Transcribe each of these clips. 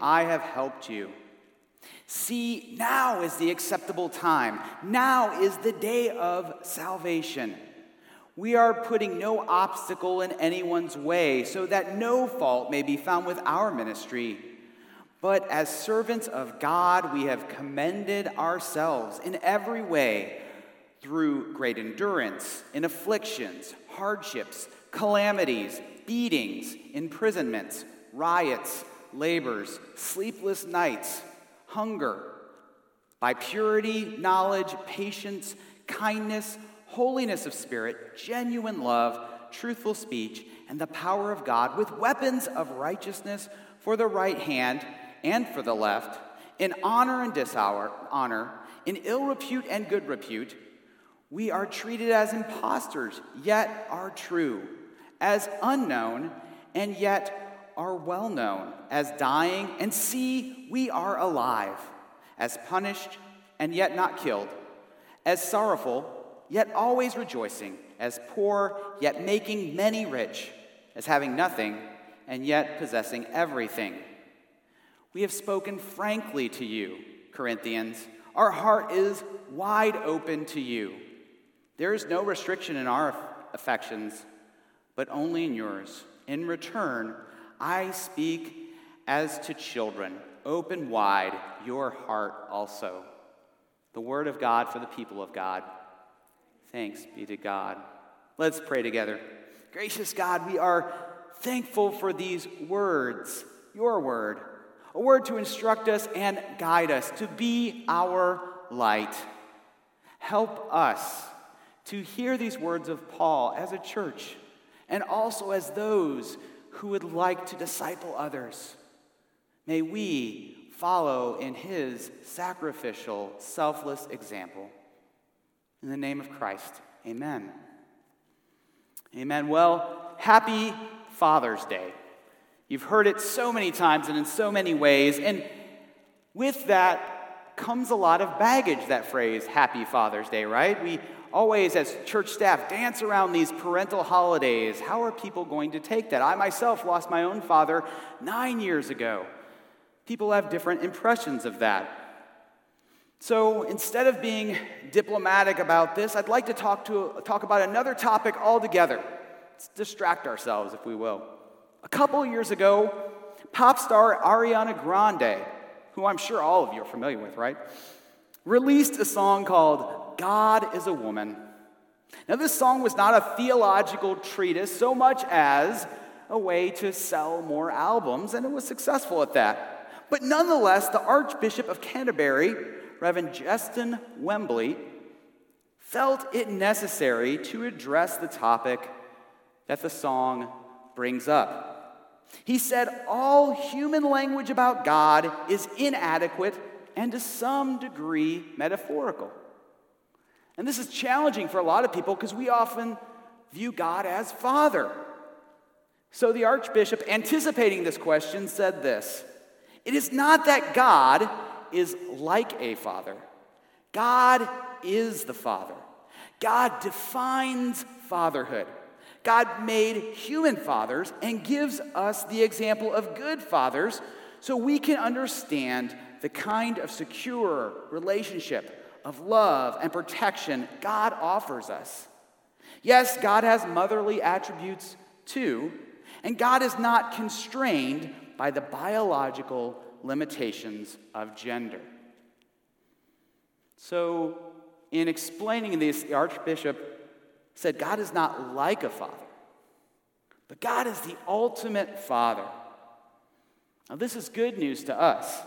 I have helped you. See, now is the acceptable time. Now is the day of salvation. We are putting no obstacle in anyone's way so that no fault may be found with our ministry. But as servants of God, we have commended ourselves in every way through great endurance in afflictions, hardships, calamities, beatings, imprisonments, riots, labors, sleepless nights, hunger, by purity, knowledge, patience, kindness, holiness of spirit, genuine love, truthful speech, and the power of God, with weapons of righteousness for the right hand and for the left, in honor and dishonor, in ill repute and good repute. We are treated as impostors, yet are true, as unknown, and yet are well known as dying, and see, we are alive, as punished and yet not killed, as sorrowful, yet always rejoicing, as poor, yet making many rich, as having nothing, and yet possessing everything. We have spoken frankly to you, Corinthians. Our heart is wide open to you. There is no restriction in our affections, but only in yours. In return, I speak as to children. Open wide your heart also. The word of God for the people of God. Thanks be to God. Let's pray together. Gracious God, we are thankful for these words, your word, a word to instruct us and guide us, to be our light. Help us to hear these words of Paul as a church and also as those who would like to disciple others. May we follow in his sacrificial, selfless example. In the name of Christ, amen. Amen. Well, happy Father's Day. You've heard it so many times and in so many ways. And with that comes a lot of baggage, that phrase, Happy Father's Day, right? We always, as church staff, dance around these parental holidays. How are people going to take that? I myself lost my own father nine years ago. People have different impressions of that. So instead of being diplomatic about this, I'd like to talk, to, talk about another topic altogether. Let's distract ourselves, if we will. A couple years ago, pop star Ariana Grande, who I'm sure all of you are familiar with, right? Released a song called God is a woman. Now, this song was not a theological treatise so much as a way to sell more albums, and it was successful at that. But nonetheless, the Archbishop of Canterbury, Reverend Justin Welby, felt it necessary to address the topic that the song brings up. He said, All human language about God is inadequate and to some degree metaphorical. And this is challenging for a lot of people because we often view God as Father. So the Archbishop, anticipating this question, said this It is not that God is like a father, God is the Father. God defines fatherhood. God made human fathers and gives us the example of good fathers so we can understand the kind of secure relationship of love and protection God offers us. Yes, God has motherly attributes too, and God is not constrained by the biological limitations of gender. So, in explaining this, the Archbishop said God is not like a father, but God is the ultimate father. Now, this is good news to us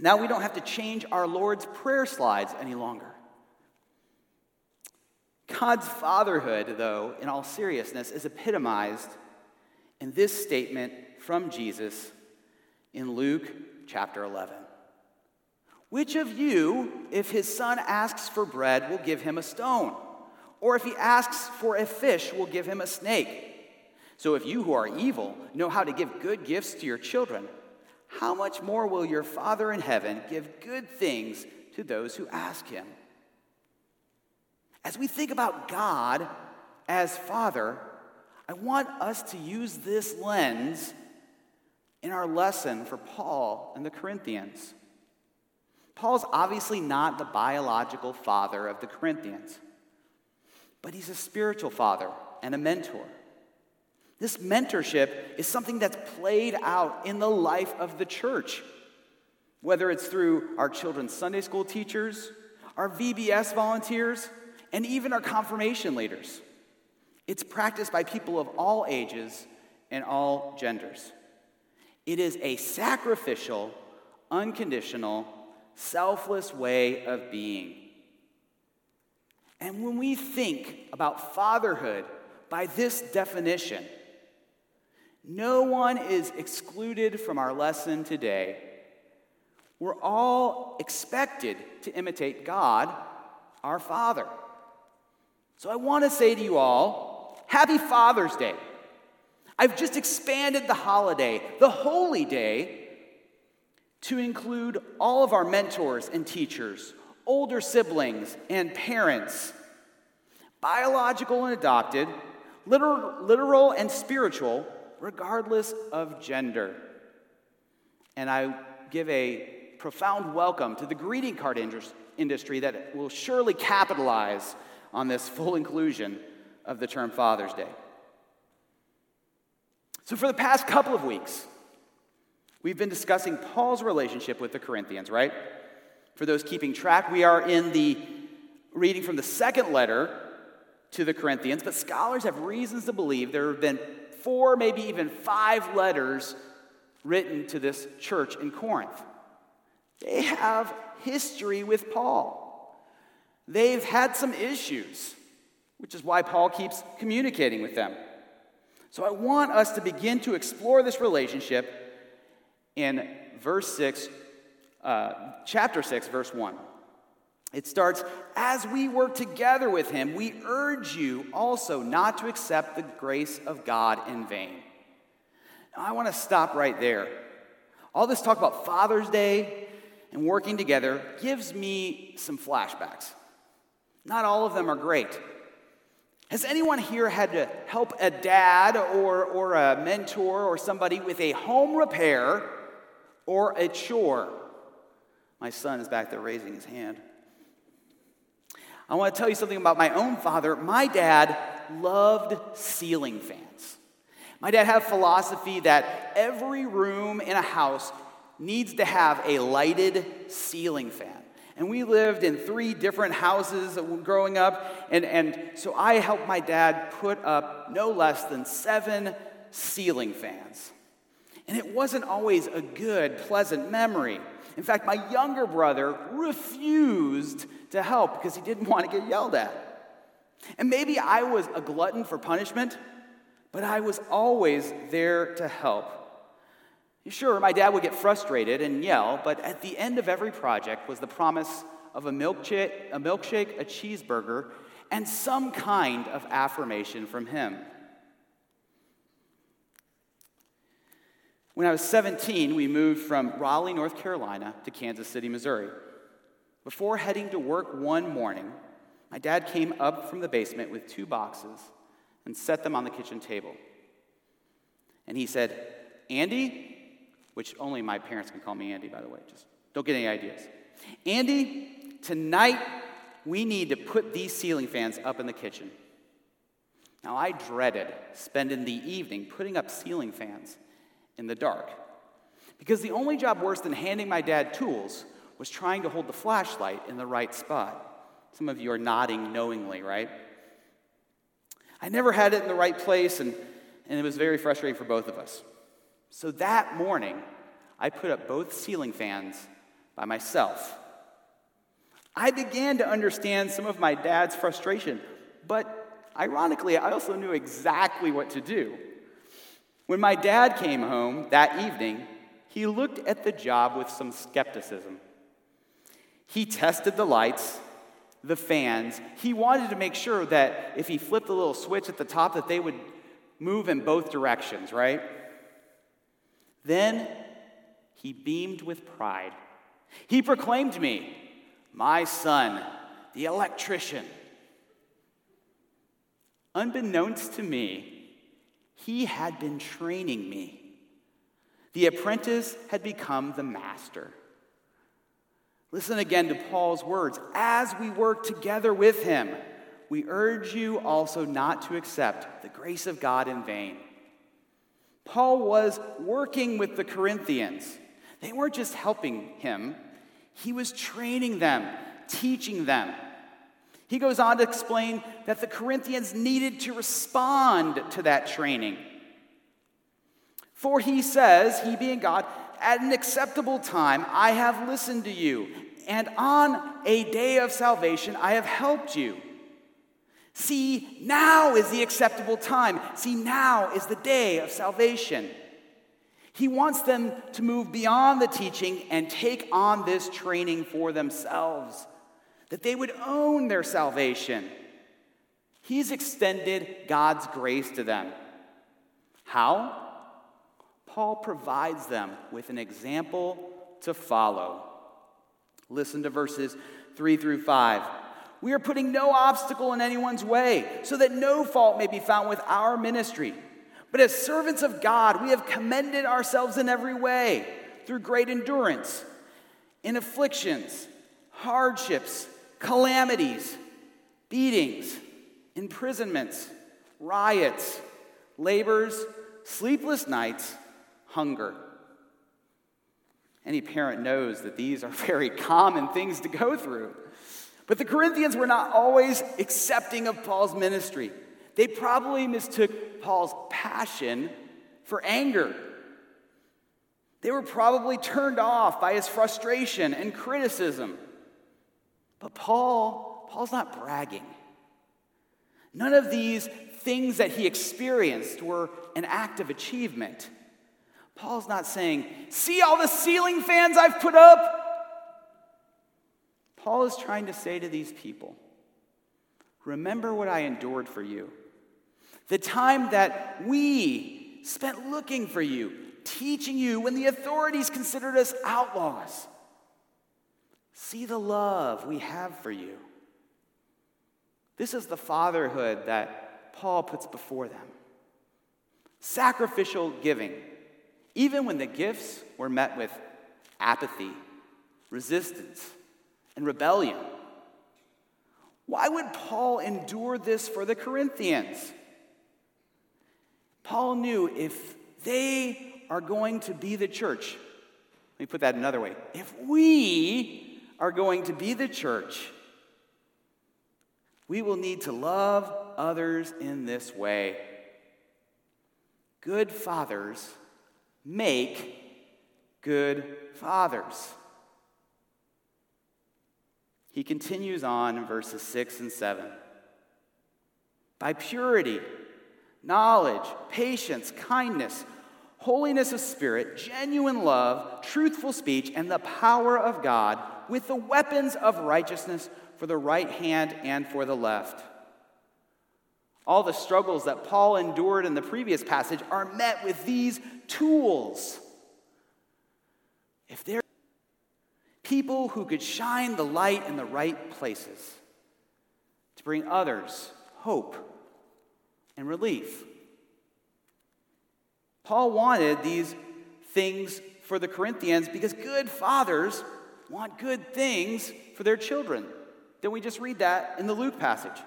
now we don't have to change our Lord's prayer slides any longer. God's fatherhood, though, in all seriousness, is epitomized in this statement from Jesus in Luke chapter 11. Which of you, if his son asks for bread, will give him a stone? Or if he asks for a fish, will give him a snake? So if you who are evil know how to give good gifts to your children, how much more will your Father in heaven give good things to those who ask him? As we think about God as Father, I want us to use this lens in our lesson for Paul and the Corinthians. Paul's obviously not the biological father of the Corinthians, but he's a spiritual father and a mentor. This mentorship is something that's played out in the life of the church, whether it's through our children's Sunday school teachers, our VBS volunteers, and even our confirmation leaders. It's practiced by people of all ages and all genders. It is a sacrificial, unconditional, selfless way of being. And when we think about fatherhood by this definition, no one is excluded from our lesson today. We're all expected to imitate God, our Father. So I want to say to you all, Happy Father's Day. I've just expanded the holiday, the holy day, to include all of our mentors and teachers, older siblings and parents, biological and adopted, literal, literal and spiritual, regardless of gender. And I give a profound welcome to the greeting card industry that will surely capitalize on this full inclusion of the term Father's Day. So, for the past couple of weeks, we've been discussing Paul's relationship with the Corinthians, right? For those keeping track, we are in the reading from the second letter to the Corinthians, but scholars have reasons to believe there have been four, maybe even five letters written to this church in Corinth. They have history with Paul. They've had some issues, which is why Paul keeps communicating with them. So I want us to begin to explore this relationship in verse 6, uh, chapter 6, verse 1. It starts, As we work together with him, we urge you also not to accept the grace of God in vain. Now, I want to stop right there. All this talk about Father's Day and working together gives me some flashbacks. Not all of them are great. Has anyone here had to help a dad or, or a mentor or somebody with a home repair or a chore? My son is back there raising his hand. I want to tell you something about my own father. My dad loved ceiling fans. My dad had a philosophy that every room in a house needs to have a lighted ceiling fan. And we lived in three different houses growing up. And, and so I helped my dad put up no less than seven ceiling fans. And it wasn't always a good, pleasant memory. In fact, my younger brother refused to help because he didn't want to get yelled at. And maybe I was a glutton for punishment, but I was always there to help. Sure, my dad would get frustrated and yell, but at the end of every project was the promise of a milkshake, a, milkshake, a cheeseburger, and some kind of affirmation from him. When I was 17, we moved from Raleigh, North Carolina to Kansas City, Missouri. Before heading to work one morning, my dad came up from the basement with two boxes and set them on the kitchen table. And he said, Andy, which only my parents can call me Andy, by the way. Just don't get any ideas. Andy, tonight we need to put these ceiling fans up in the kitchen. Now, I dreaded spending the evening putting up ceiling fans in the dark because the only job worse than handing my dad tools was trying to hold the flashlight in the right spot. Some of you are nodding knowingly, right? I never had it in the right place, and, and it was very frustrating for both of us. So that morning, I put up both ceiling fans by myself. I began to understand some of my dad's frustration, but ironically, I also knew exactly what to do. When my dad came home that evening, he looked at the job with some skepticism. He tested the lights, the fans. He wanted to make sure that if he flipped the little switch at the top that they would move in both directions, right? Then he beamed with pride. He proclaimed me, my son, the electrician. Unbeknownst to me, he had been training me. The apprentice had become the master. Listen again to Paul's words. As we work together with him, we urge you also not to accept the grace of God in vain. Paul was working with the Corinthians. They weren't just helping him, he was training them, teaching them. He goes on to explain that the Corinthians needed to respond to that training. For he says, he being God, at an acceptable time I have listened to you, and on a day of salvation I have helped you. See, now is the acceptable time. See, now is the day of salvation. He wants them to move beyond the teaching and take on this training for themselves that they would own their salvation. He's extended God's grace to them. How? Paul provides them with an example to follow. Listen to verses 3 through 5. We are putting no obstacle in anyone's way, so that no fault may be found with our ministry. But as servants of God, we have commended ourselves in every way through great endurance, in afflictions, hardships, calamities, beatings, imprisonments, riots, labors, sleepless nights, hunger. Any parent knows that these are very common things to go through. But the Corinthians were not always accepting of Paul's ministry. They probably mistook Paul's passion for anger. They were probably turned off by his frustration and criticism. But Paul, Paul's not bragging. None of these things that he experienced were an act of achievement. Paul's not saying, See all the ceiling fans I've put up? Paul is trying to say to these people, Remember what I endured for you. The time that we spent looking for you, teaching you when the authorities considered us outlaws. See the love we have for you. This is the fatherhood that Paul puts before them sacrificial giving, even when the gifts were met with apathy, resistance, and rebellion. Why would Paul endure this for the Corinthians? Paul knew if they are going to be the church, let me put that another way. If we are going to be the church, we will need to love others in this way. Good fathers make good fathers. He continues on in verses 6 and 7. By purity, knowledge, patience, kindness, holiness of spirit, genuine love, truthful speech, and the power of God with the weapons of righteousness for the right hand and for the left. All the struggles that Paul endured in the previous passage are met with these tools. If they're people who could shine the light in the right places to bring others hope and relief. Paul wanted these things for the Corinthians because good fathers want good things for their children. Didn't we just read that in the Luke passage?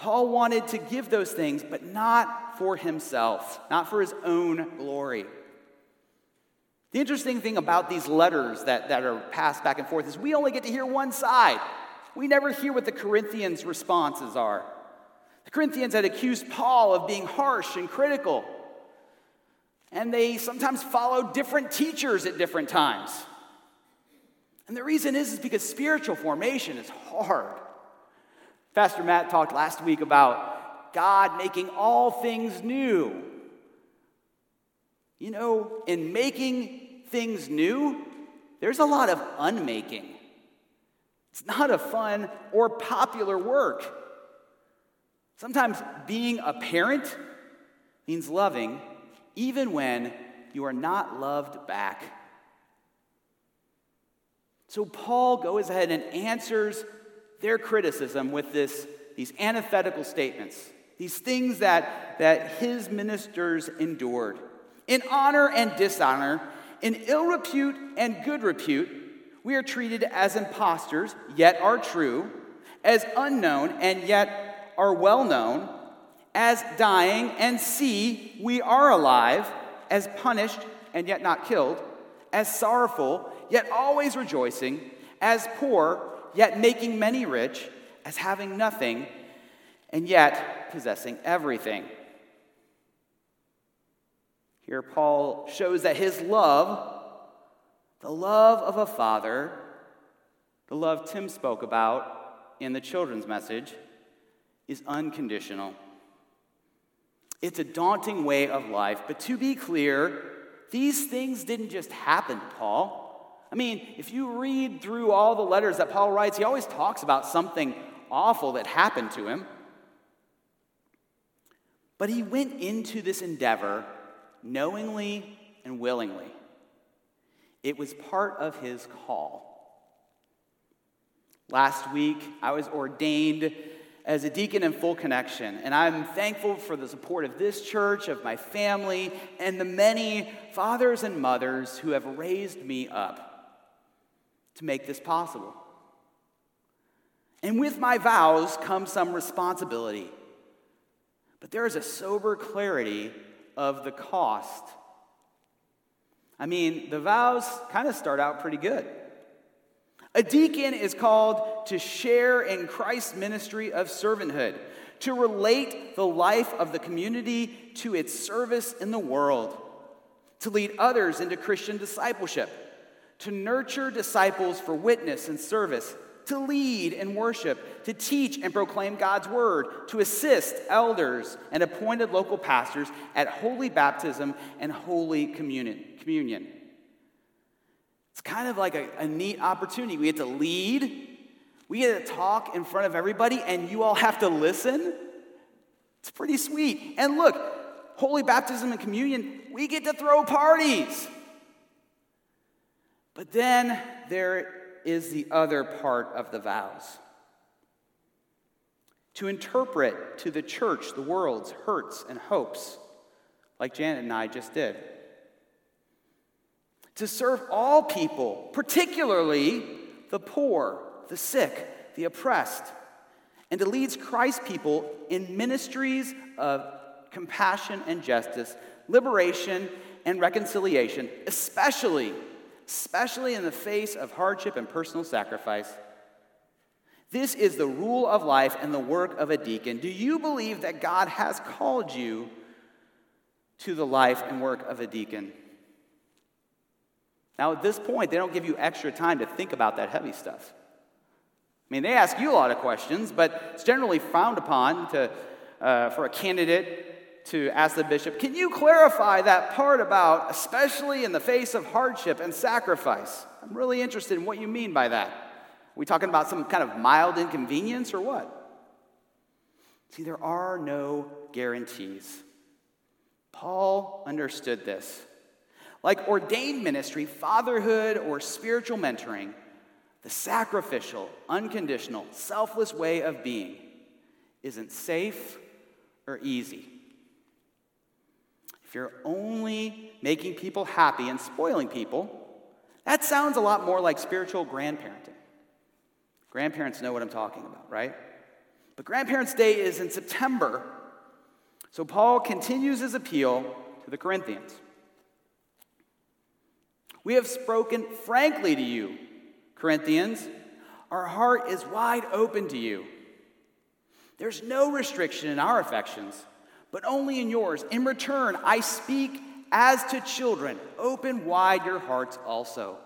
Paul wanted to give those things, but not for himself, not for his own glory. The interesting thing about these letters that, that are passed back and forth is we only get to hear one side. We never hear what the Corinthians' responses are. The Corinthians had accused Paul of being harsh and critical, and they sometimes followed different teachers at different times. And the reason is, is because spiritual formation is hard. Pastor Matt talked last week about God making all things new. You know, in making things new, there's a lot of unmaking. It's not a fun or popular work. Sometimes being a parent means loving even when you are not loved back. So Paul goes ahead and answers their criticism with this, these antithetical statements, these things that, that his ministers endured. In honor and dishonor, in ill repute and good repute, we are treated as impostors, yet are true, as unknown and yet are well known, as dying and see we are alive, as punished and yet not killed, as sorrowful yet always rejoicing, as poor yet making many rich, as having nothing and yet possessing everything. Here, Paul shows that his love, the love of a father, the love Tim spoke about in the children's message, is unconditional. It's a daunting way of life, but to be clear, these things didn't just happen to Paul. I mean, if you read through all the letters that Paul writes, he always talks about something awful that happened to him. But he went into this endeavor knowingly and willingly. It was part of his call. Last week, I was ordained as a deacon in full connection, and I'm thankful for the support of this church, of my family, and the many fathers and mothers who have raised me up to make this possible. And with my vows comes some responsibility. But there is a sober clarity of the cost. I mean, the vows kind of start out pretty good. A deacon is called to share in Christ's ministry of servanthood, to relate the life of the community to its service in the world, to lead others into Christian discipleship to nurture disciples for witness and service, to lead in worship, to teach and proclaim God's word, to assist elders and appointed local pastors at holy baptism and holy communion. It's kind of like a, a neat opportunity. We get to lead, we get to talk in front of everybody, and you all have to listen. It's pretty sweet. And look, holy baptism and communion, we get to throw parties. But then there is the other part of the vows to interpret to the church the world's hurts and hopes, like Janet and I just did. To serve all people, particularly the poor, the sick, the oppressed, and to lead Christ's people in ministries of compassion and justice, liberation and reconciliation, especially especially in the face of hardship and personal sacrifice. This is the rule of life and the work of a deacon. Do you believe that God has called you to the life and work of a deacon? Now, at this point, they don't give you extra time to think about that heavy stuff. I mean, they ask you a lot of questions, but it's generally frowned upon to, uh, for a candidate to ask the bishop, Can you clarify that part about, especially in the face of hardship and sacrifice? I'm really interested in what you mean by that. Are we talking about some kind of mild inconvenience or what? See, there are no guarantees. Paul understood this. Like ordained ministry, fatherhood, or spiritual mentoring, the sacrificial, unconditional, selfless way of being isn't safe or easy. If you're only making people happy and spoiling people, that sounds a lot more like spiritual grandparenting. Grandparents know what I'm talking about, right? But Grandparents' Day is in September, so Paul continues his appeal to the Corinthians. We have spoken frankly to you, Corinthians. Our heart is wide open to you. There's no restriction in our affections but only in yours. In return, I speak as to children. Open wide your hearts also.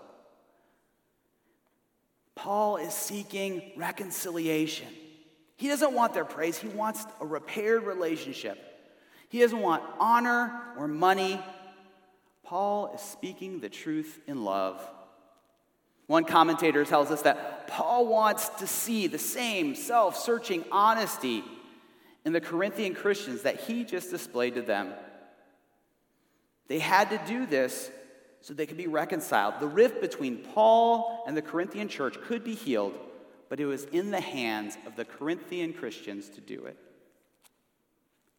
Paul is seeking reconciliation. He doesn't want their praise, he wants a repaired relationship. He doesn't want honor or money. Paul is speaking the truth in love. One commentator tells us that Paul wants to see the same self searching honesty in the Corinthian Christians that he just displayed to them. They had to do this so they could be reconciled. The rift between Paul and the Corinthian church could be healed, but it was in the hands of the Corinthian Christians to do it.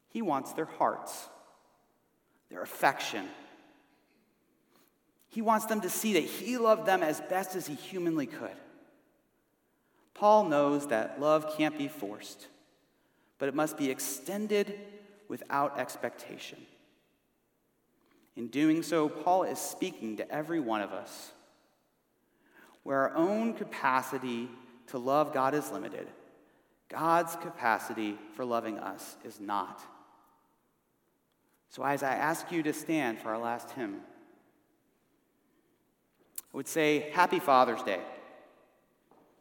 He wants their hearts, their affection, He wants them to see that he loved them as best as he humanly could. Paul knows that love can't be forced, but it must be extended without expectation. In doing so, Paul is speaking to every one of us. Where our own capacity to love God is limited, God's capacity for loving us is not. So, as I ask you to stand for our last hymn, I would say, Happy Father's Day.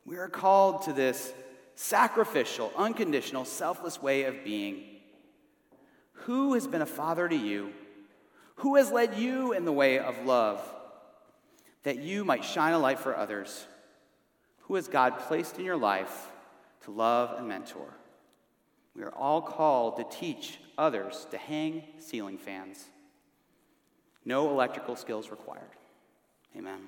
We are called to this sacrificial, unconditional, selfless way of being. Who has been a father to you? Who has led you in the way of love that you might shine a light for others? Who has God placed in your life to love and mentor? We are all called to teach others to hang ceiling fans. No electrical skills required. Amen.